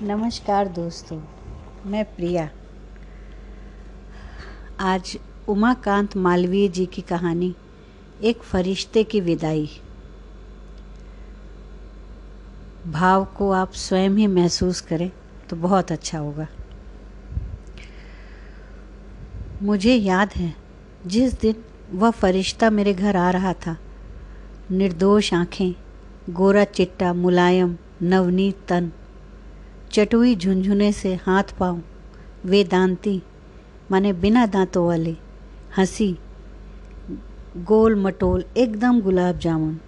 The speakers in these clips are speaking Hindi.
नमस्कार दोस्तों, मैं प्रिया। आज उमाकांत मालवीय जी की कहानी एक फरिश्ते की विदाई। भाव को आप स्वयं ही महसूस करें तो बहुत अच्छा होगा। मुझे याद है, जिस दिन वह फरिश्ता मेरे घर आ रहा था, निर्दोष आँखें, गोरा चिट्टा, मुलायम, नवनीत तन चटुई झुंझुने से हाथ पाँव वेदांती माने बिना दांतों वाले, हँसी, गोल मटोल, एकदम गुलाब जामुन।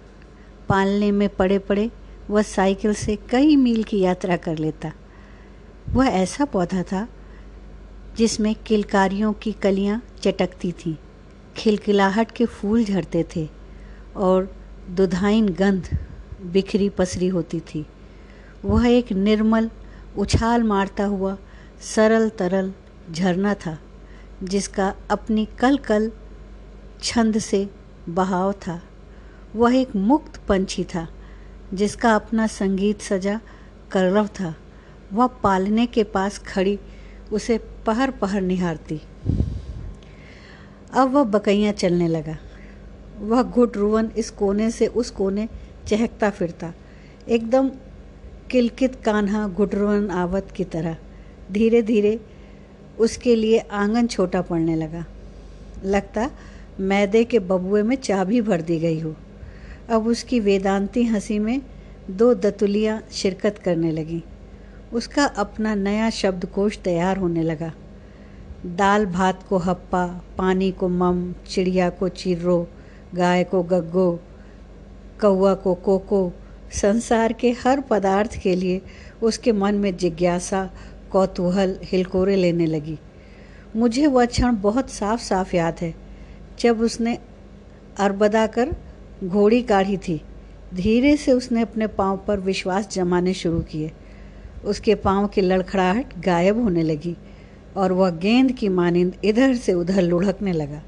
पालने में पड़े पड़े वह साइकिल से कई मील की यात्रा कर लेता। वह ऐसा पौधा था, जिसमें किलकारियों की कलियाँ चटकती थीं, खिलखिलाहट के फूल झड़ते थे, और दुधाइन गंध बिखरी पसरी होती थी। वह एक निर्मल उछाल मारता हुआ सरल तरल झरना था, जिसका अपनी कल कल छंद से बहाव था। वह एक मुक्त पंछी था, जिसका अपना संगीत सजा करलव था। वह पालने के पास खड़ी उसे पहर पहर निहारती। अब वह बकैया चलने लगा। वह घुट रुवन इस कोने से उस कोने चहकता फिरता। एकदम किलकित कान्हा घुटरुवन आवत की तरह। धीरे धीरे उसके लिए आँगन छोटा पड़ने लगा। लगता, मैदे के बबुए में चाबी भर दी गई हो। अब उसकी वेदांती हँसी में दो दतुलियाँ शिरकत करने लगीं। उसका अपना नया शब्दकोश तैयार होने लगा। दाल भात को हप्पा, पानी को मम, चिड़िया को चिर्रो गाय को गग्गो कौआ को कोको संसार के हर पदार्थ के लिए उसके मन में जिज्ञासा, कौतूहल, हिलकोरे लेने लगी। मुझे वह क्षण बहुत साफ़ साफ़ याद है, जब उसने अरबदा कर घोड़ी काढ़ी थी। धीरे से उसने अपने पाँव पर विश्वास जमाने शुरू किए। उसके पाँव की लड़खड़ाहट गायब होने लगी और वह गेंद की मानिंद इधर से उधर लुढ़कने लगा।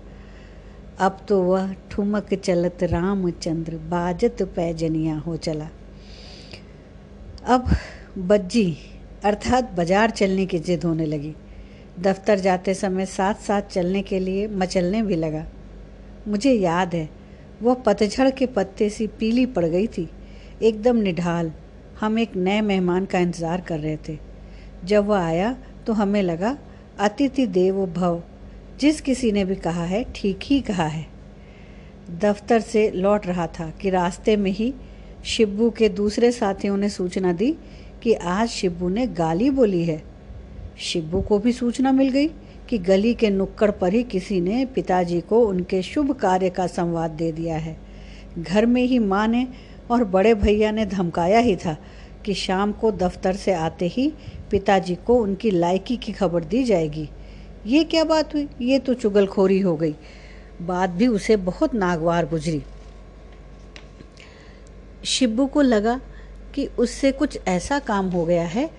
अब तो वह ठुमक चलत रामचंद्र बाजत पैजनिया हो चला। अब बज्जी अर्थात बाज़ार चलने की जिद होने लगी। दफ्तर जाते समय साथ साथ चलने के लिए मचलने भी लगा। मुझे याद है, वह पतझड़ के पत्ते सी पीली पड़ गई थी। एकदम निढाल, हम एक नए मेहमान का इंतज़ार कर रहे थे। जब वह आया तो हमें लगा, अतिथि देव भव। जिस किसी ने भी कहा है, ठीक ही कहा है। दफ्तर से लौट रहा था कि रास्ते में ही शिब्बू के दूसरे साथियों ने सूचना दी कि आज शिब्बू ने गाली बोली है। शिब्बू को भी सूचना मिल गई कि गली के नुक्कड़ पर ही किसी ने पिताजी को उनके शुभ कार्य का संवाद दे दिया है। घर में ही माँ ने और बड़े भैया ने धमकाया ही था कि शाम को दफ्तर से आते ही पिताजी को उनकी लायकी की खबर दी जाएगी। ये क्या बात हुई? ये तो चुगलखोरी हो गई। बात भी उसे बहुत नागवार गुजरी। शिब्बू को लगा कि उससे कुछ ऐसा काम हो गया है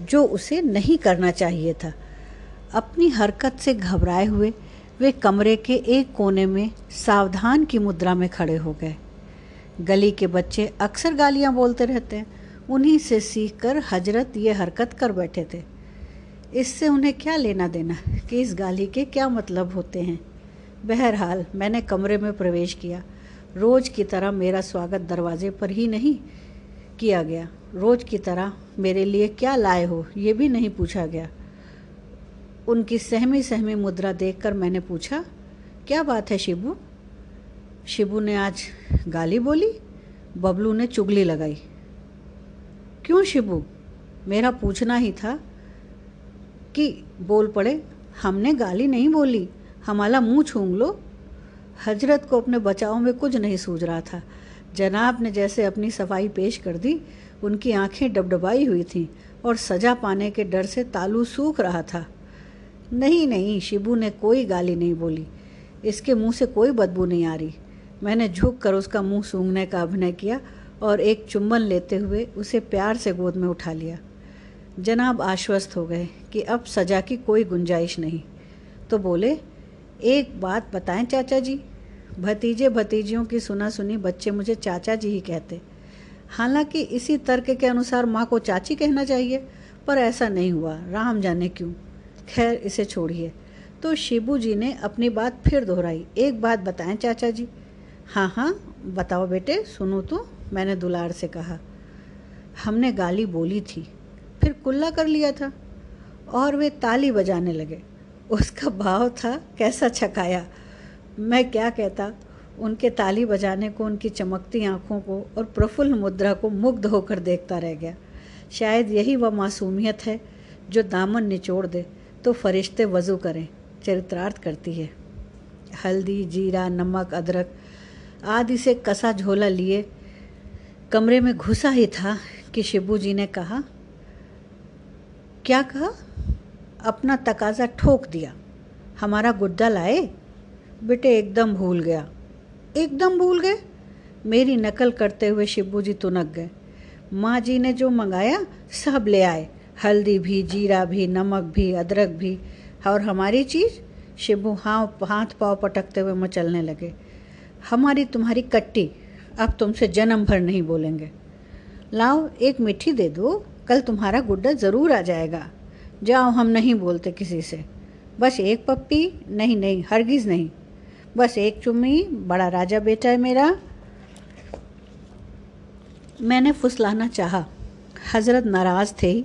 जो उसे नहीं करना चाहिए था। अपनी हरकत से घबराए हुए वे कमरे के एक कोने में सावधान की मुद्रा में खड़े हो गए। गली के बच्चे अक्सर गालियाँ बोलते रहते हैं। उन्हीं से सीखकर हज़रत ये हरकत कर बैठे थे। इससे उन्हें क्या लेना देना? कि इस गाली के क्या मतलब होते हैं? बहरहाल, मैंने कमरे में प्रवेश किया। रोज की तरह मेरा स्वागत दरवाजे पर ही नहीं किया गया। रोज की तरह मेरे लिए क्या लाए हो, ये भी नहीं पूछा गया। उनकी सहमी सहमी मुद्रा देखकर मैंने पूछा, क्या बात है शिबू? शिबू ने आज गाली बोली, बबलू ने चुगली लगाई। क्यों शिबू? मेरा पूछना ही था कि बोल पड़े, हमने गाली नहीं बोली, हमारा मुँह छूंग लो। हज़रत को अपने बचाव में कुछ नहीं सूझ रहा था। जनाब ने जैसे अपनी सफ़ाई पेश कर दी, उनकी आँखें डबडबाई हुई थीं और सजा पाने के डर से तालू सूख रहा था। नहीं नहीं, शिबू ने कोई गाली नहीं बोली। इसके मुँह से कोई बदबू नहीं आ रही। मैंने झुक कर उसका मुँह सूंघने का अभिनय किया और एक चुम्बन लेते हुए उसे प्यार से गोद में उठा लिया। जनाब आश्वस्त हो गए कि अब सजा की कोई गुंजाइश नहीं। तो बोले, एक बात बताएँ चाचा जी। भतीजे भतीजियों की सुना सुनी बच्चे मुझे चाचा जी ही कहते। हालाँकि इसी तर्क के अनुसार माँ को चाची कहना चाहिए, पर ऐसा नहीं हुआ। राम जाने क्यों? खैर, इसे छोड़िए। तो शिबू जी ने अपनी बात फिर दोहराई। एक बात बताएँ चाचा जी। हाँ हाँ बताओ बेटे, सुनो तो मैंने दुलार से कहा। हमने गाली बोली थी। फिर कुल्ला कर लिया था और वे ताली बजाने लगे। उसका भाव था कैसा छकाया। मैं क्या कहता, उनके ताली बजाने को, उनकी चमकती आँखों को और प्रफुल्ल मुद्रा को मुग्ध होकर देखता रह गया। शायद यही वह मासूमियत है जो दामन निचोड़ दे तो फरिश्ते वज़ू करें, चरित्रार्थ करती है। हल्दी, जीरा, नमक, अदरक आदि से कसा झोला लिए, कमरे में घुसा ही था कि शिबू जी ने कहा क्या कहा? अपना तकाजा ठोक दिया। हमारा गुड्डा लाए? बेटे, एकदम भूल गया। एकदम भूल गए? मेरी नकल करते हुए शिबू जी तुनक गए। माँ जी ने जो मंगाया, सब ले आए। हल्दी भी, जीरा भी, नमक भी, अदरक भी। और हमारी चीज़? शिबू हाँ हाथ पाँव पटकते हुए मचलने लगे। हमारी तुम्हारी कट्टी। अब तुमसे जन्म भर नहीं बोलेंगे। लाओ, एक मिट्टी दे दो। कल तुम्हारा गुड्डा ज़रूर आ जाएगा। जाओ, हम नहीं बोलते किसी से। बस एक पप्पी, नहीं नहीं, हरगिज़ नहीं। बस एक चुम्मी, बड़ा राजा बेटा है मेरा। मैंने फुसलाना चाहा। हज़रत नाराज़ थे।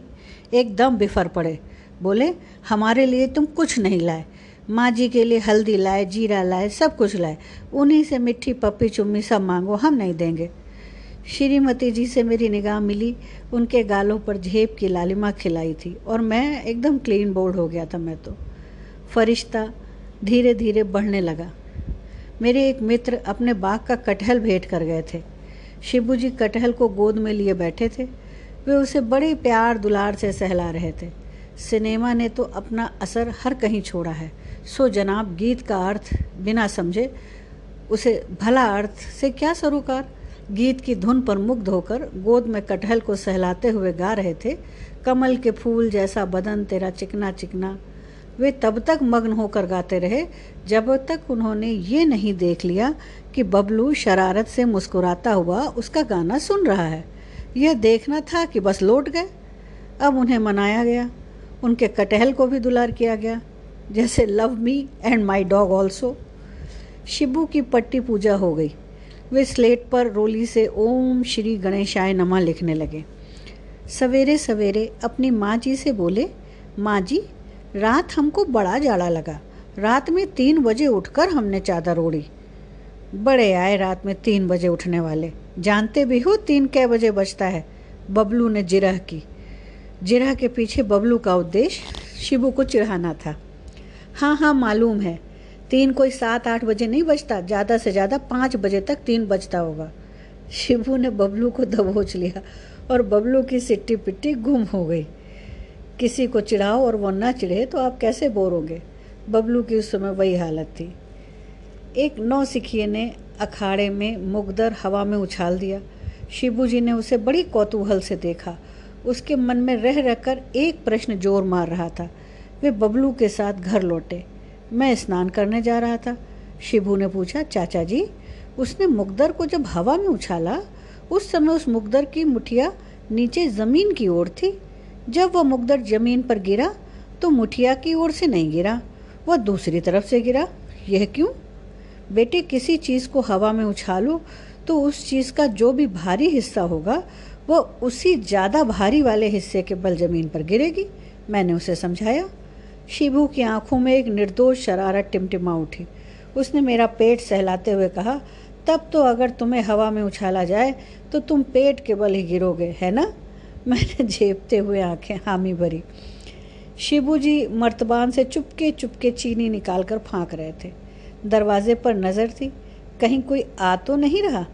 एकदम बिफर पड़े। बोले, हमारे लिए तुम कुछ नहीं लाए। माँ जी के लिए हल्दी लाए, जीरा लाए, सब कुछ लाए। उन्हीं से मिट्टी पप्पी चुम्मी सब मांगो, हम नहीं देंगे। श्रीमती जी से मेरी निगाह मिली। उनके गालों पर झेप की लालिमा खिलाई थी और मैं एकदम क्लीन बोर्ड हो गया था मैं तो। फरिश्ता धीरे धीरे बढ़ने लगा। मेरे एक मित्र अपने बाग का कटहल भेंट कर गए थे। शिबू जी कटहल को गोद में लिए बैठे थे। वे उसे बड़े प्यार दुलार से सहला रहे थे। सिनेमा ने तो अपना असर हर कहीं छोड़ा है। सो जनाब, गीत का अर्थ बिना समझे, उसे भला अर्थ से क्या सरोकार? गीत की धुन पर मुग्ध होकर गोद में कटहल को सहलाते हुए गा रहे थे, कमल के फूल जैसा बदन तेरा चिकना चिकना। वे तब तक मग्न होकर गाते रहे, जब तक उन्होंने ये नहीं देख लिया कि बबलू शरारत से मुस्कुराता हुआ उसका गाना सुन रहा है। यह देखना था कि बस लौट गए। अब उन्हें मनाया गया। उनके कटहल को भी दुलार किया गया, जैसे love me and my dog also Shibu की पट्टी पूजा हो गई। वे स्लेट पर रोली से ओम श्री गणेशाय नमा लिखने लगे। सवेरे सवेरे अपनी माँ जी से बोले, माँ जी, रात हमको बड़ा जाड़ा लगा। रात में तीन बजे उठकर हमने चादर ओढ़ी। बड़े आए रात में तीन बजे उठने वाले। जानते भी हो तीन कै बजे बजता है? बबलू ने जिरह की। जिरह के पीछे बबलू का उद्देश्य शिबू को चिढ़ाना था। हाँ हाँ मालूम है। तीन कोई सात आठ बजे नहीं बजता, ज़्यादा से ज़्यादा पाँच बजे तक तीन बजता होगा। शिबू ने बबलू को दबोच लिया और बबलू की सिट्टी पिट्टी गुम हो गई। किसी को चिढ़ाओ और वो ना चिढ़े तो आप कैसे बोरोगे बबलू की उस समय वही हालत थी। एक नौ सिखिए ने अखाड़े में मुगदर हवा में उछाल दिया। शिबू जी ने उसे बड़ी कौतूहल से देखा। उसके मन में रह रहकर एक प्रश्न ज़ोर मार रहा था। वे बबलू के साथ घर लौटे। मैं स्नान करने जा रहा था। शिबू ने पूछा, चाचा जी, उसने मुकदर को जब हवा में उछाला, उस समय उस मुकदर की मुठिया नीचे ज़मीन की ओर थी। जब वह मुकदर ज़मीन पर गिरा तो मुठिया की ओर से नहीं गिरा, वह दूसरी तरफ़ से गिरा। यह क्यों? बेटे, किसी चीज़ को हवा में उछालो तो उस चीज़ का जो भी भारी हिस्सा होगा, वह उसी ज़्यादा भारी वाले हिस्से के बल ज़मीन पर गिरेगी। मैंने उसे समझाया। शिबू की आँखों में एक निर्दोष शरारत टिमटिमा उठी। उसने मेरा पेट सहलाते हुए कहा, तब तो अगर तुम्हें हवा में उछाला जाए तो तुम पेट के बल ही गिरोगे, है ना? मैंने झेपते हुए आँखें हामी भरी। शिबू जी मर्तबान से चुपके चुपके चीनी निकाल कर फाँक रहे थे। दरवाजे पर नज़र थी। कहीं कोई आ तो नहीं रहा?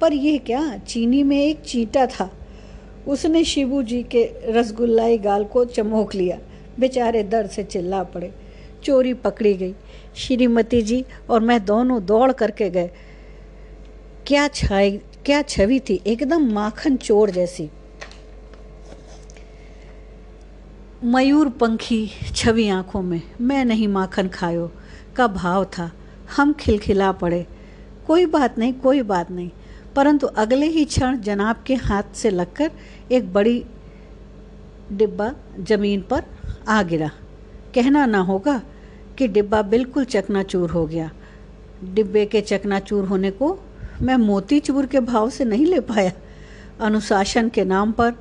पर यह क्या? चीनी में एक चीटा था। उसने शिबू जी के रसगुल्लाई गाल को चमोक लिया। बेचारे दर्द से चिल्ला पड़े। चोरी पकड़ी गई। श्रीमती जी और मैं दोनों दौड़ करके गए। क्या छाई, क्या छवि थी? एकदम माखन चोर जैसी। मयूर पंखी छवि आँखों में। मैं नहीं माखन खायो। का भाव था। हम खिलखिला पड़े। कोई बात नहीं, कोई बात नहीं। परंतु अगले ही क्षण जनाब के हाथ से लगकर एक बड़ी डिब्बा ज़मीन पर आ गिरा। कहना ना होगा कि डिब्बा बिल्कुल चकनाचूर हो गया। डिब्बे के चकनाचूर होने को मैं मोती चूर के भाव से नहीं ले पाया। अनुशासन के नाम पर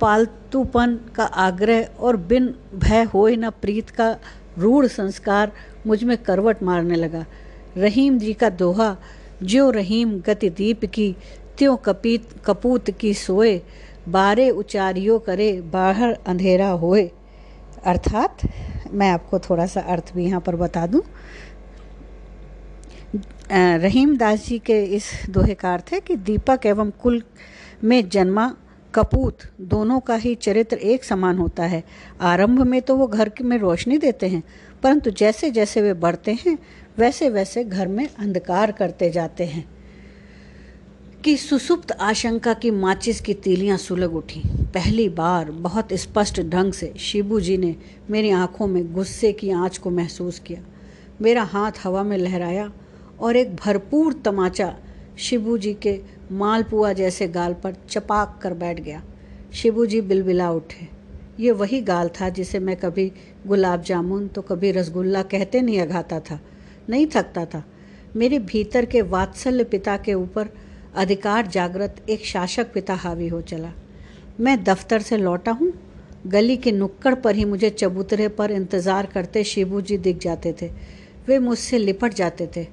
पालतूपन का आग्रह और बिन भय होए न प्रीत का रूढ़ संस्कार मुझमें करवट मारने लगा। रहीम जी का दोहा, ज्यो रहीम गति दीप की, त्यों कपीत कपूत की सोए, बारे उचारियो करे, बाहर अंधेरा होए। अर्थात, मैं आपको थोड़ा सा अर्थ भी यहाँ पर बता दूँ। रहीम दास जी के इस दोहे का अर्थ है कि दीपक एवं कुल में जन्मा कपूत दोनों का ही चरित्र एक समान होता है। आरंभ में तो वो घर में रोशनी देते हैं, परंतु जैसे जैसे वे बढ़ते हैं वैसे वैसे घर में अंधकार करते जाते हैं। कि सुसुप्त आशंका की माचिस की तीलियाँ सुलग उठी। पहली बार बहुत स्पष्ट ढंग से शिबू जी ने मेरी आँखों में गुस्से की आँच को महसूस किया। मेरा हाथ हवा में लहराया और एक भरपूर तमाचा शिबू जी के मालपुआ जैसे गाल पर चपाक कर बैठ गया। शिबू जी बिलबिला उठे। ये वही गाल था जिसे मैं कभी गुलाब जामुन तो कभी रसगुल्ला कहते नहीं अघाता था, नहीं थकता था। मेरे भीतर के वात्सल्य पिता के ऊपर अधिकार जागृत एक शासक पिता हावी हो चला। मैं दफ्तर से लौटा हूँ। गली के नुक्कड़ पर ही मुझे चबूतरे पर इंतज़ार करते शिबू जी दिख जाते थे। वे मुझसे लिपट जाते थे।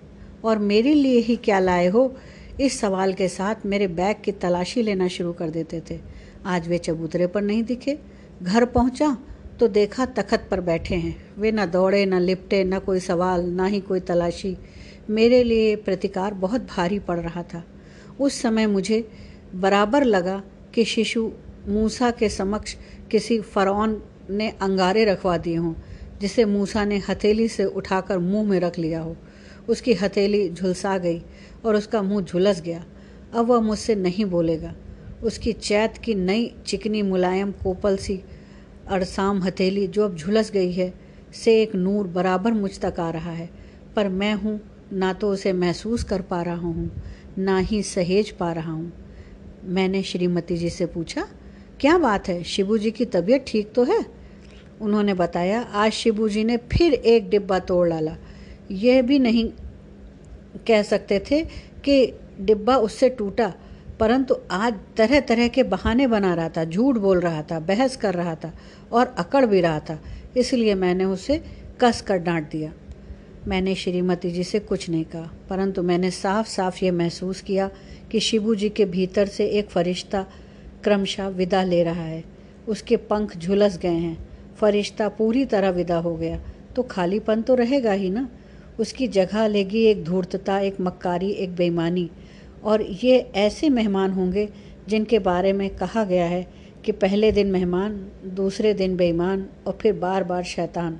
और मेरे लिए ही क्या लाए हो? इस सवाल के साथ मेरे बैग की तलाशी लेना शुरू कर देते थे। आज वे चबूतरे पर नहीं दिखे। घर पहुँचा तो देखा तखत पर बैठे हैं। वे न दौड़े, न लिपटे, न कोई सवाल, ना ही कोई तलाशी। मेरे लिए प्रतिकार बहुत भारी पड़ रहा था। उस समय मुझे बराबर लगा कि शिशु मूसा के समक्ष किसी फ़रौन ने अंगारे रखवा दिए हों, जिसे मूसा ने हथेली से उठाकर मुँह में रख लिया हो। उसकी हथेली झुलसा गई और उसका मुँह झुलस गया। अब वह मुझसे नहीं बोलेगा। उसकी चैत की नई चिकनी मुलायम कोपल सी अड़साम हथेली जो अब झुलस गई है, से एक नूर बराबर मुझ तक आ रहा है, पर मैं हूँ, ना तो उसे महसूस कर पा रहा हूँ। ना ही सहेज पा रहा हूँ। मैंने श्रीमती जी से पूछा, क्या बात है? शिबू जी की तबीयत ठीक तो है? उन्होंने बताया, आज शिबू जी ने फिर एक डिब्बा तोड़ डाला। यह भी नहीं कह सकते थे कि डिब्बा उससे टूटा, परंतु आज तरह तरह के बहाने बना रहा था, झूठ बोल रहा था, बहस कर रहा था और अकड़ भी रहा था, इसलिए मैंने उसे कस कर डांट दिया। मैंने श्रीमती जी से कुछ नहीं कहा, परंतु मैंने साफ़ साफ़ ये महसूस किया कि शिबू जी के भीतर से एक फरिश्ता क्रमशः विदा ले रहा है। उसके पंख झुलस गए हैं। फरिश्ता पूरी तरह विदा हो गया। तो खालीपन तो रहेगा ही ना? उसकी जगह लेगी एक धूर्तता, एक मक्कारी, एक बेईमानी। और ये ऐसे मेहमान होंगे जिनके बारे में कहा गया है कि पहले दिन मेहमान, दूसरे दिन बेईमान और फिर बार बार शैतान।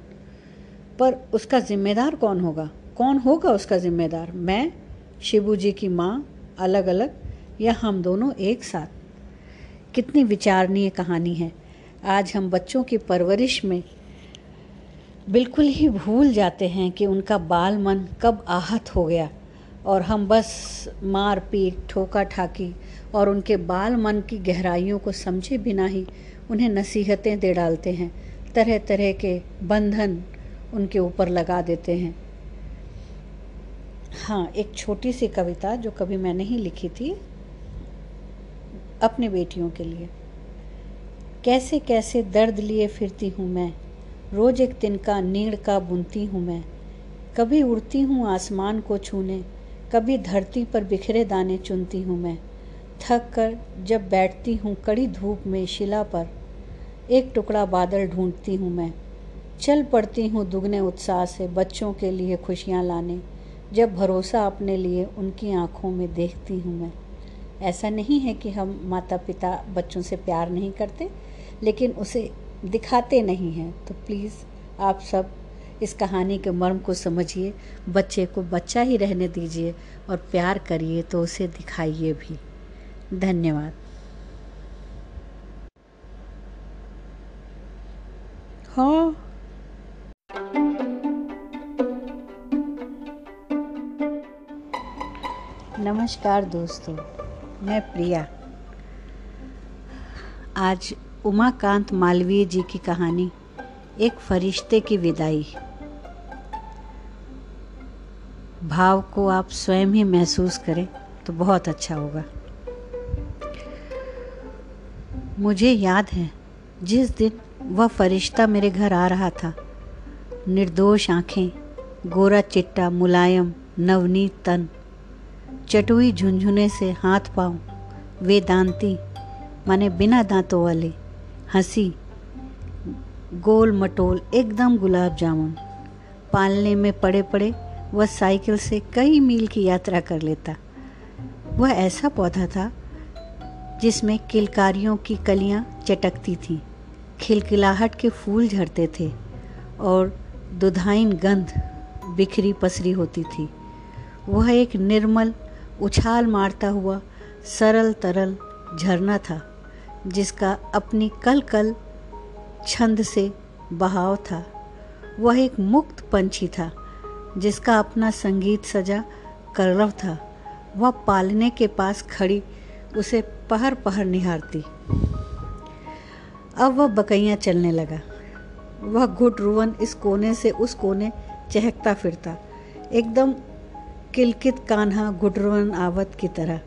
पर उसका जिम्मेदार कौन होगा? कौन होगा उसका जिम्मेदार? मैं, शिबू जी की माँ अलग अलग या हम दोनों एक साथ? कितनी विचारणीय कहानी है। आज हम बच्चों की परवरिश में बिल्कुल ही भूल जाते हैं कि उनका बाल मन कब आहत हो गया। और हम बस मार पीट ठोका ठाकी और उनके बाल मन की गहराइयों को समझे बिना ही उन्हें नसीहतें दे डालते हैं। तरह तरह के बंधन उनके ऊपर लगा देते हैं। हाँ एक छोटी सी कविता जो कभी मैंने ही लिखी थी अपने बेटियों के लिए। कैसे कैसे दर्द लिए फिरती हूँ मैं, रोज एक तिनका नीड़ का बुनती हूँ मैं। कभी उड़ती हूँ आसमान को छूने, कभी धरती पर बिखरे दाने चुनती हूँ मैं। थक कर जब बैठती हूँ कड़ी धूप में शिला पर, एक टुकड़ा बादल ढूंढती हूँ मैं। चल पड़ती हूँ दुगने उत्साह से बच्चों के लिए खुशियाँ लाने। जब भरोसा अपने लिए, उनकी आँखों में देखती हूँ मैं। ऐसा नहीं है कि हम माता पिता बच्चों से प्यार नहीं करते, लेकिन उसे दिखाते नहीं हैं। तो प्लीज़, आप सब इस कहानी के मर्म को समझिए, बच्चे को बच्चा ही रहने दीजिए और प्यार करिए तो उसे दिखाइए भी। धन्यवाद। हाँ नमस्कार दोस्तों, मैं प्रिया। आज उमाकांत मालवीय जी की कहानी एक फरिश्ते की विदाई। भाव को आप स्वयं ही महसूस करें तो बहुत अच्छा होगा। मुझे याद है, जिस दिन वह फरिश्ता मेरे घर आ रहा था, निर्दोष आँखें, गोरा चिट्टा, मुलायम, नवनीत तन चटुई झुंझुने से हाथ पाँव वेदांती माने बिना दांतों वाले, हँसी, गोल मटोल, एकदम गुलाब जामुन। पालने में पड़े पड़े वह साइकिल से कई मील की यात्रा कर लेता। वह ऐसा पौधा था, जिसमें किलकारियों की कलियाँ चटकती थीं। खिलखिलाहट के फूल झड़ते थे, और दुधाइन गंध बिखरी पसरी होती थी। वह एक निर्मल उछाल मारता हुआ सरल तरल झरना था, जिसका अपनी कल कल छंद से बहाव था। वह एक मुक्त पंछी था, जिसका अपना संगीत सजा करलव था। वह पालने के पास खड़ी उसे पहर पहर निहारती। अब वह बकैया चलने लगा। वह घुट रुवन इस कोने से उस कोने चहकता फिरता। एकदम किलकित कान्हा घुटरुवन आवत की तरह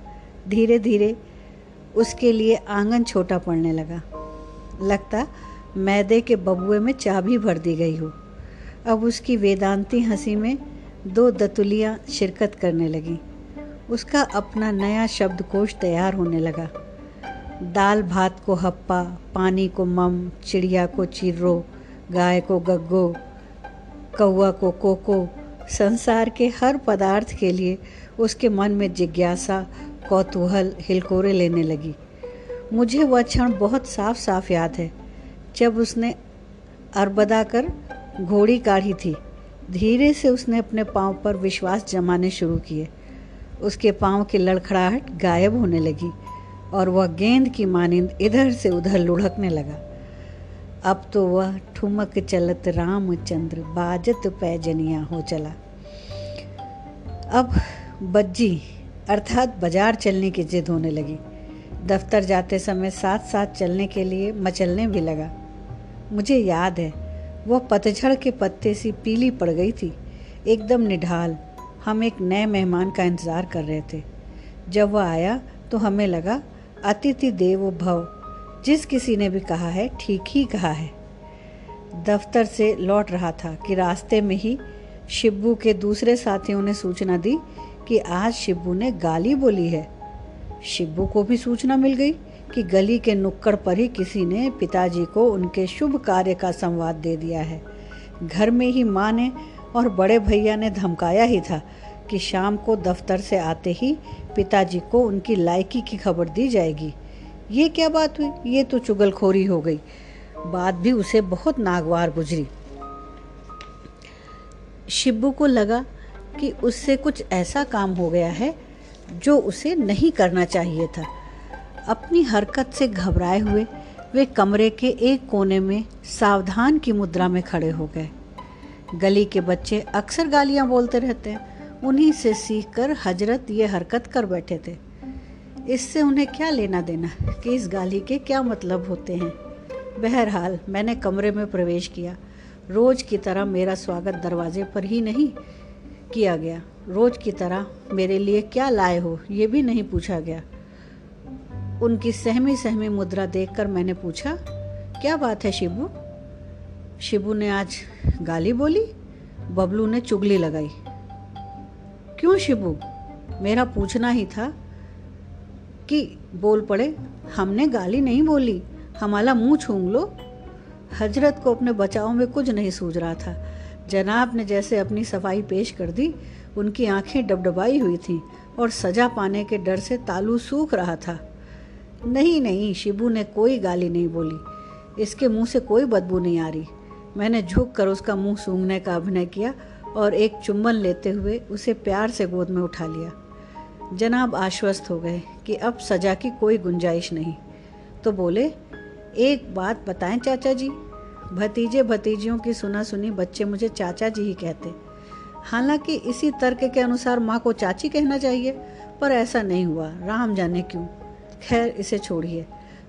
धीरे धीरे उसके लिए आँगन छोटा पड़ने लगा। लगता, मैदे के बबुए में चाबी भर दी गई हो। अब उसकी वेदांती हँसी में दो दतुलियाँ शिरकत करने लगी। उसका अपना नया शब्दकोश तैयार होने लगा। दाल भात को हप्पा, पानी को मम, चिड़िया को चिर्रो गाय को गग्गो कौआ को कोको संसार के हर पदार्थ के लिए उसके मन में जिज्ञासा, कौतूहल, हिलकोरे लेने लगी। मुझे वह क्षण बहुत साफ़ साफ़ याद है, जब उसने अरबदा कर घोड़ी काढ़ी थी। धीरे से उसने अपने पाँव पर विश्वास जमाने शुरू किए। उसके पाँव की लड़खड़ाहट गायब होने लगी और वह गेंद की मानिंद इधर से उधर लुढ़कने लगा। अब तो वह ठुमक चलत रामचंद्र बाजत पैजनिया हो चला। अब बज्जी अर्थात बाज़ार चलने की जिद होने लगी। दफ्तर जाते समय साथ साथ चलने के लिए मचलने भी लगा। मुझे याद है, वह पतझड़ के पत्ते सी पीली पड़ गई थी। एकदम निढाल, हम एक नए मेहमान का इंतज़ार कर रहे थे। जब वह आया तो हमें लगा, अतिथि देव भव। जिस किसी ने भी कहा है, ठीक ही कहा है। दफ्तर से लौट रहा था कि रास्ते में ही शिब्बू के दूसरे साथियों ने सूचना दी कि आज शिब्बू ने गाली बोली है। शिब्बू को भी सूचना मिल गई कि गली के नुक्कड़ पर ही किसी ने पिताजी को उनके शुभ कार्य का संवाद दे दिया है। घर में ही माँ ने और बड़े भैया ने धमकाया ही था कि शाम को दफ्तर से आते ही पिताजी को उनकी लायकी की खबर दी जाएगी। ये क्या बात हुई? ये तो चुगलखोरी हो गई। बात भी उसे बहुत नागवार गुजरी। शिब्बू को लगा कि उससे कुछ ऐसा काम हो गया है जो उसे नहीं करना चाहिए था। अपनी हरकत से घबराए हुए वे कमरे के एक कोने में सावधान की मुद्रा में खड़े हो गए। गली के बच्चे अक्सर गालियाँ बोलते रहते हैं। उन्हीं से सीखकर हज़रत ये हरकत कर बैठे थे। इससे उन्हें क्या लेना देना? कि इस गाली के क्या मतलब होते हैं? बहरहाल, मैंने कमरे में प्रवेश किया। रोज की तरह मेरा स्वागत दरवाजे पर ही नहीं किया गया। रोज की तरह मेरे लिए क्या लाए हो, ये भी नहीं पूछा गया। उनकी सहमी सहमी मुद्रा देखकर मैंने पूछा, क्या बात है शिबू? शिबू ने आज गाली बोली, बबलू ने चुगली लगाई। क्यों शिबू? मेरा पूछना ही था कि बोल पड़े, हमने गाली नहीं बोली, हमारा मुँह छूंग लो। हज़रत को अपने बचाव में कुछ नहीं सूझ रहा था। जनाब ने जैसे अपनी सफ़ाई पेश कर दी, उनकी आँखें डबडबाई हुई थीं और सजा पाने के डर से तालू सूख रहा था। नहीं नहीं, शिबू ने कोई गाली नहीं बोली, इसके मुँह से कोई बदबू नहीं आ रही। मैंने झुक कर उसका मुँह सूंघने का अभिनय किया और एक चुम्बन लेते हुए उसे प्यार से गोद में उठा लिया। जनाब आश्वस्त हो गए कि अब सजा की कोई गुंजाइश नहीं। तो बोले, एक बात बताएँ चाचा जी। भतीजे भतीजियों की सुना सुनी बच्चे मुझे चाचा जी ही कहते। हालाँकि इसी तर्क के अनुसार माँ को चाची कहना चाहिए, पर ऐसा नहीं हुआ। राम जाने क्यों? खैर, इसे छोड़िए।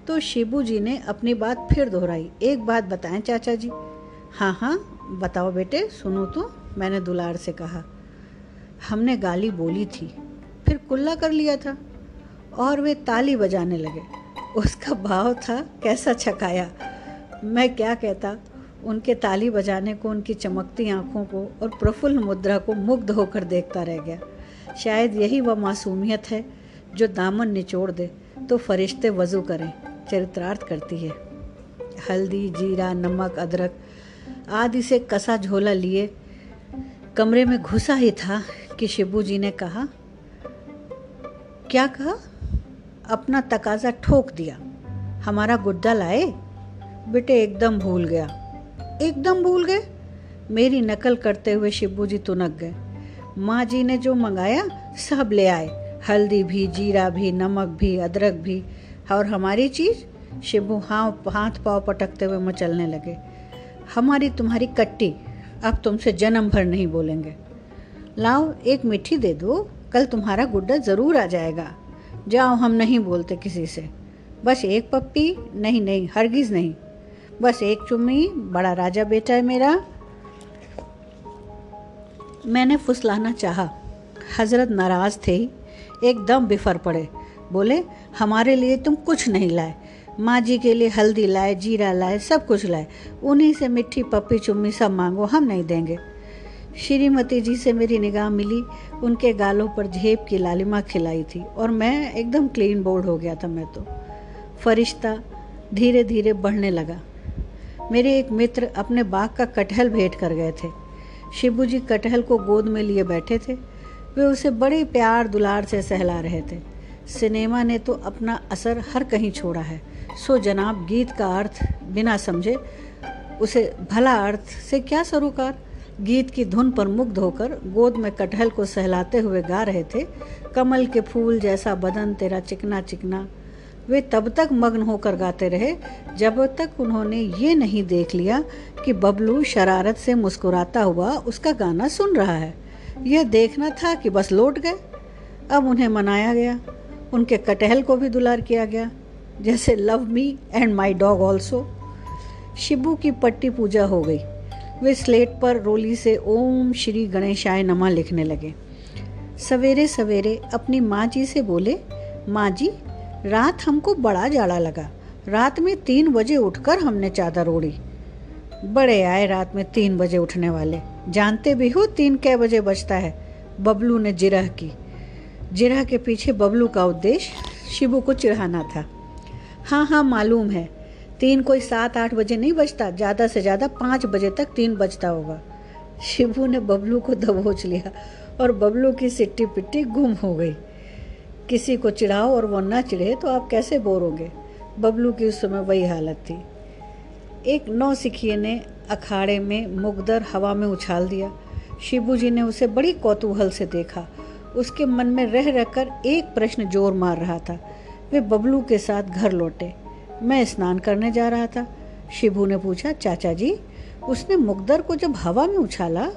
तो शिबू जी ने अपनी बात फिर दोहराई। एक बात बताएँ चाचा जी। हाँ हाँ बताओ बेटे, सुनो तो मैंने दुलार से कहा। हमने गाली बोली थी। कुल्ला कर लिया था और वे ताली बजाने लगे। उसका भाव था कैसा छकाया। मैं क्या कहता, उनके ताली बजाने को, उनकी चमकती आँखों को और प्रफुल्ल मुद्रा को मुग्ध होकर देखता रह गया। शायद यही वह मासूमियत है जो दामन निचोड़ दे तो फरिश्ते वज़ू करें, चरित्रार्थ करती है। हल्दी, जीरा, नमक, अदरक आदि से कसा झोला लिए, कमरे में घुसा ही था कि शिबू जी ने कहा क्या कहा? अपना तकाजा ठोक दिया। हमारा गुड्डा लाए? बेटे, एकदम भूल गया। एकदम भूल गए? मेरी नकल करते हुए शिबू जी तुनक गए। माँ जी ने जो मंगाया, सब ले आए। हल्दी भी, जीरा भी, नमक भी, अदरक भी। और हमारी चीज़? शिबू हाँ हाथ पाँव पटकते हुए मचलने लगे। हमारी तुम्हारी कट्टी। अब तुमसे जन्म भर नहीं बोलेंगे। लाओ, एक मिट्टी दे दो। कल तुम्हारा गुड्डा ज़रूर आ जाएगा। जाओ, हम नहीं बोलते किसी से। बस एक पप्पी, नहीं नहीं, हरगिज़ नहीं। बस एक चुम्मी, बड़ा राजा बेटा है मेरा। मैंने फुसलाना चाहा। हज़रत नाराज़ थे। एकदम बिफर पड़े। बोले, हमारे लिए तुम कुछ नहीं लाए। माँ जी के लिए हल्दी लाए, जीरा लाए, सब कुछ लाए। उन्हीं से मिट्टी पप्पी चुम्मी सब मांगो, हम नहीं देंगे। श्रीमती जी से मेरी निगाह मिली, उनके गालों पर झेप की लालिमा खिलाई थी और मैं एकदम क्लीन बोर्ड हो गया था मैं तो। फरिश्ता धीरे धीरे बढ़ने लगा। मेरे एक मित्र अपने बाग का कटहल भेंट कर गए थे। शिबू जी कटहल को गोद में लिए बैठे थे। वे उसे बड़े प्यार दुलार से सहला रहे थे। सिनेमा ने तो अपना असर हर कहीं छोड़ा है। सो जनाब, गीत का अर्थ बिना समझे, उसे भला अर्थ से क्या सरोकार? गीत की धुन पर मुग्ध होकर गोद में कटहल को सहलाते हुए गा रहे थे, कमल के फूल जैसा बदन तेरा चिकना चिकना। वे तब तक मग्न होकर गाते रहे, जब तक उन्होंने ये नहीं देख लिया कि बबलू शरारत से मुस्कुराता हुआ उसका गाना सुन रहा है। यह देखना था कि बस लौट गए। अब उन्हें मनाया गया। उनके कटहल को भी दुलार किया गया, जैसे love me and my dog also Shibu की पट्टी पूजा हो गई। वे स्लेट पर रोली से ओम श्री गणेशाय नमा लिखने लगे। सवेरे सवेरे अपनी माँ जी से बोले, माँ जी, रात हमको बड़ा जाड़ा लगा। रात में तीन बजे उठकर हमने चादर ओढ़ी। बड़े आए रात में तीन बजे उठने वाले। जानते भी हो तीन कै बजे बजता है? बबलू ने जिरह की। जिरह के पीछे बबलू का उद्देश्य शिबू को चिढ़ाना था। हाँ हाँ मालूम है। तीन कोई सात आठ बजे नहीं बजता, ज़्यादा से ज़्यादा पाँच बजे तक तीन बजता होगा। शिबू ने बबलू को दबोच लिया और बबलू की सिट्टी पिट्टी गुम हो गई। किसी को चिढ़ाओ और वो ना चिढ़े तो आप कैसे बोरोगे बबलू की उस समय वही हालत थी। एक नौ सिखिए ने अखाड़े में मुगदर हवा में उछाल दिया। शिबू जी ने उसे बड़ी कौतूहल से देखा। उसके मन में रह रहकर एक प्रश्न ज़ोर मार रहा था। वे बबलू के साथ घर लौटे। मैं स्नान करने जा रहा था। शिबू ने पूछा, चाचा जी, उसने मुकदर को जब हवा में उछाला,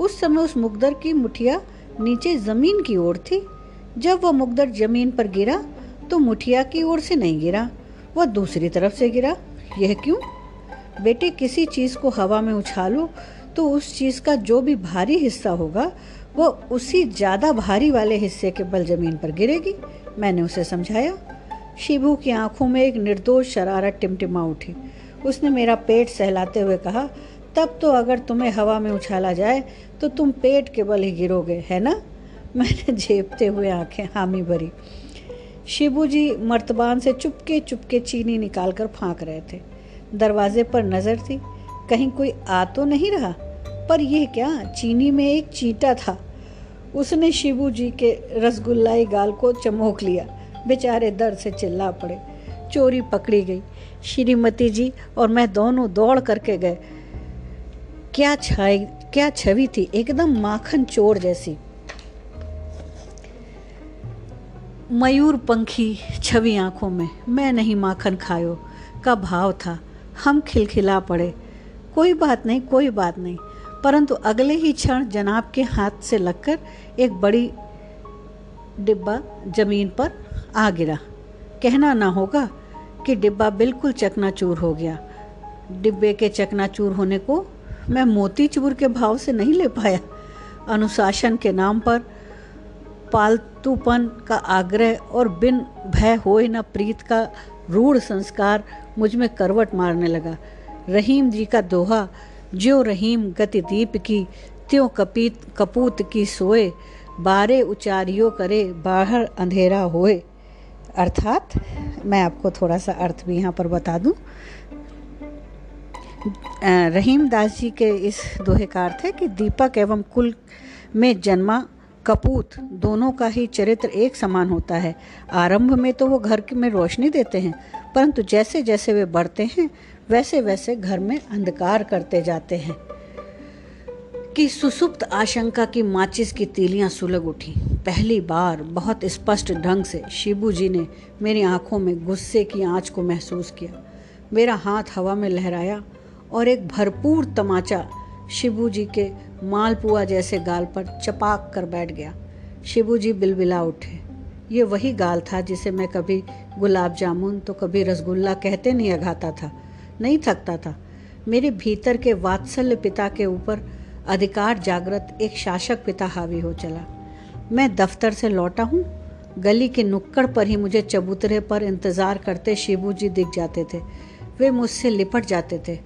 उस समय उस मुकदर की मुठिया नीचे ज़मीन की ओर थी। जब वह मुकदर ज़मीन पर गिरा तो मुठिया की ओर से नहीं गिरा, वह दूसरी तरफ़ से गिरा। यह क्यों? बेटे, किसी चीज़ को हवा में उछालो तो उस चीज़ का जो भी भारी हिस्सा होगा, वह उसी ज़्यादा भारी वाले हिस्से के बल ज़मीन पर गिरेगी। मैंने उसे समझाया। शिबू की आँखों में एक निर्दोष शरारत टिमटिमा उठी। उसने मेरा पेट सहलाते हुए कहा, तब तो अगर तुम्हें हवा में उछाला जाए तो तुम पेट के बल ही गिरोगे, है ना? मैंने झेपते हुए आँखें हामी भरी। शिबू जी मर्तबान से चुपके चुपके चीनी निकाल कर फाँक रहे थे। दरवाजे पर नज़र थी। कहीं कोई आ तो नहीं रहा? पर यह क्या? चीनी में एक चीटा था। उसने शिबू जी के रसगुल्लाई गाल को चमोक लिया। बेचारे दर्द से चिल्ला पड़े। चोरी पकड़ी गई। श्रीमती जी और मैं दोनों दौड़ करके गए। क्या छाई, क्या छवि थी? एकदम माखन चोर जैसी। मयूर पंखी छवि आँखों में। मैं नहीं माखन खायो। का भाव था। हम खिलखिला पड़े। कोई बात नहीं, कोई बात नहीं। परंतु अगले ही क्षण जनाब के हाथ से लगकर एक बड़ी डिब्बा ज़मीन पर आ गिरा। कहना ना होगा कि डिब्बा बिल्कुल चकनाचूर हो गया। डिब्बे के चकनाचूर होने को मैं मोती चूर के भाव से नहीं ले पाया। अनुशासन के नाम पर पालतूपन का आग्रह और बिन भय होए न प्रीत का रूढ़ संस्कार मुझमें करवट मारने लगा। रहीम जी का दोहा, ज्यो रहीम गति दीप की, त्यों कपीत कपूत की सोए बारे उचारियो करे, बाहर अंधेरा होए। अर्थात, मैं आपको थोड़ा सा अर्थ भी यहाँ पर बता दूँ। रहीम दास जी के इस दोहे का अर्थ है कि दीपक एवं कुल में जन्मा कपूत दोनों का ही चरित्र एक समान होता है। आरंभ में तो वो घर में रोशनी देते हैं, परंतु जैसे जैसे वे बढ़ते हैं वैसे वैसे घर में अंधकार करते जाते हैं। कि सुसुप्त आशंका की माचिस की तीलियाँ सुलग उठी। पहली बार बहुत स्पष्ट ढंग से शिबू जी ने मेरी आँखों में गुस्से की आँच को महसूस किया। मेरा हाथ हवा में लहराया और एक भरपूर तमाचा शिबू जी के मालपुआ जैसे गाल पर चपाक कर बैठ गया। शिबू जी बिलबिला उठे। ये वही गाल था जिसे मैं कभी गुलाब जामुन तो कभी रसगुल्ला कहते नहीं अघाता था, नहीं थकता था। मेरे भीतर के वात्सल्य पिता के ऊपर अधिकार जागृत एक शासक पिता हावी हो चला। मैं दफ्तर से लौटा हूँ। गली के नुक्कड़ पर ही मुझे चबूतरे पर इंतज़ार करते शिबू जी दिख जाते थे। वे मुझसे लिपट जाते थे।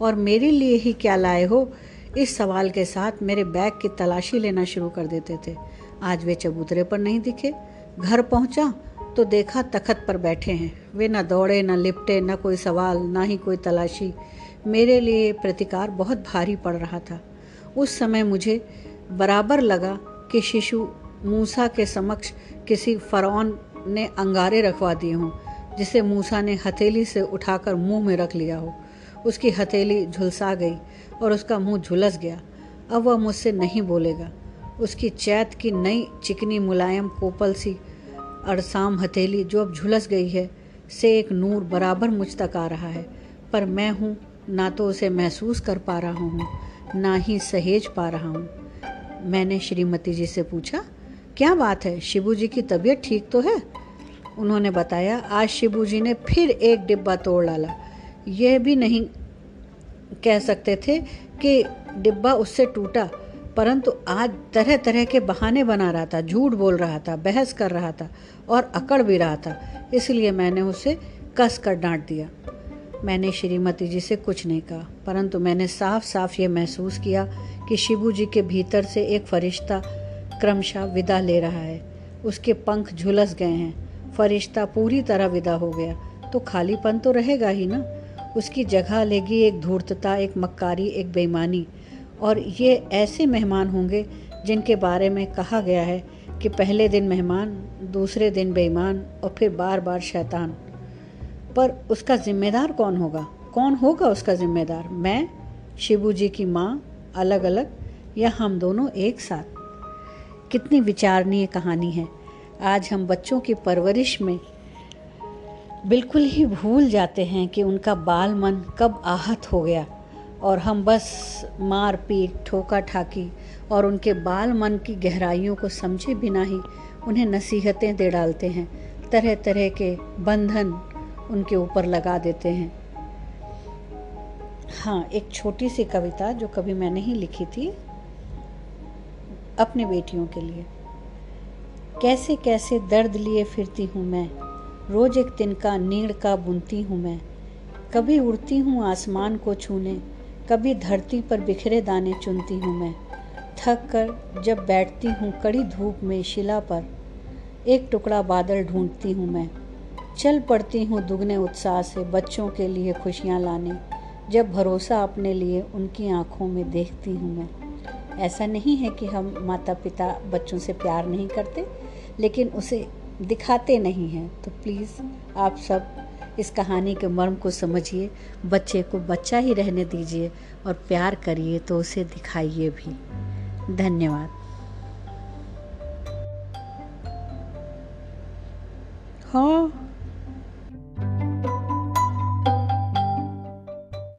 और मेरे लिए ही क्या लाए हो? इस सवाल के साथ मेरे बैग की तलाशी लेना शुरू कर देते थे। आज वे चबूतरे पर नहीं दिखे। घर पहुँचा तो देखा तखत पर बैठे हैं। वे न दौड़े, न लिपटे, न कोई सवाल, ना ही कोई तलाशी। मेरे लिए प्रतिकार बहुत भारी पड़ रहा था। उस समय मुझे बराबर लगा कि शिशु मूसा के समक्ष किसी फरौन ने अंगारे रखवा दिए हों, जिसे मूसा ने हथेली से उठाकर मुँह में रख लिया हो। उसकी हथेली झुलसा गई और उसका मुँह झुलस गया। अब वह मुझसे नहीं बोलेगा। उसकी चैत की नई चिकनी मुलायम कोपल सी अड़साम हथेली जो अब झुलस गई है, से एक नूर बराबर मुझ तक आ रहा है, पर मैं हूँ, ना तो उसे महसूस कर पा रहा हूँ। ना ही सहेज पा रहा हूँ। मैंने श्रीमती जी से पूछा, क्या बात है? शिबू जी की तबीयत ठीक तो है? उन्होंने बताया, आज शिबू जी ने फिर एक डिब्बा तोड़ डाला। यह भी नहीं कह सकते थे कि डिब्बा उससे टूटा, परंतु आज तरह तरह के बहाने बना रहा था, झूठ बोल रहा था, बहस कर रहा था और अकड़ भी रहा था, इसलिए मैंने उसे कस कर डांट दिया। मैंने श्रीमती जी से कुछ नहीं कहा, परंतु मैंने साफ़ साफ़ ये महसूस किया कि शिबू जी के भीतर से एक फरिश्ता क्रमशः विदा ले रहा है। उसके पंख झुलस गए हैं। फरिश्ता पूरी तरह विदा हो गया। तो खालीपन तो रहेगा ही ना? उसकी जगह लेगी एक धूर्तता, एक मक्कारी, एक बेईमानी। और ये ऐसे मेहमान होंगे जिनके बारे में कहा गया है कि पहले दिन मेहमान, दूसरे दिन बेईमान और फिर बार बार शैतान। पर उसका जिम्मेदार कौन होगा? कौन होगा उसका जिम्मेदार? मैं, शिबू जी की माँ अलग अलग या हम दोनों एक साथ? कितनी विचारणीय कहानी है। आज हम बच्चों की परवरिश में बिल्कुल ही भूल जाते हैं कि उनका बाल मन कब आहत हो गया और हम बस मार पीट ठोका ठाकी और उनके बाल मन की गहराइयों को समझे बिना ही उन्हें नसीहतें दे डालते हैं। तरह तरह के बंधन उनके ऊपर लगा देते हैं। हाँ एक छोटी सी कविता जो कभी मैंने ही लिखी थी अपनी बेटियों के लिए। कैसे कैसे दर्द लिए फिरती हूँ मैं, रोज एक तिनका नीड़ का बुनती हूँ मैं। कभी उड़ती हूँ आसमान को छूने, कभी धरती पर बिखरे दाने चुनती हूँ मैं। थक कर जब बैठती हूँ कड़ी धूप में शिला पर, एक टुकड़ा बादल ढूंढती हूँ मैं। चल पड़ती हूँ दुगने उत्साह से बच्चों के लिए खुशियाँ लाने। जब भरोसा अपने लिए उनकी आँखों में देखती हूँ मैं। ऐसा नहीं है कि हम माता पिता बच्चों से प्यार नहीं करते, लेकिन उसे दिखाते नहीं हैं। तो प्लीज़, आप सब इस कहानी के मर्म को समझिए, बच्चे को बच्चा ही रहने दीजिए और प्यार करिए तो उसे दिखाइए भी। धन्यवाद। हाँ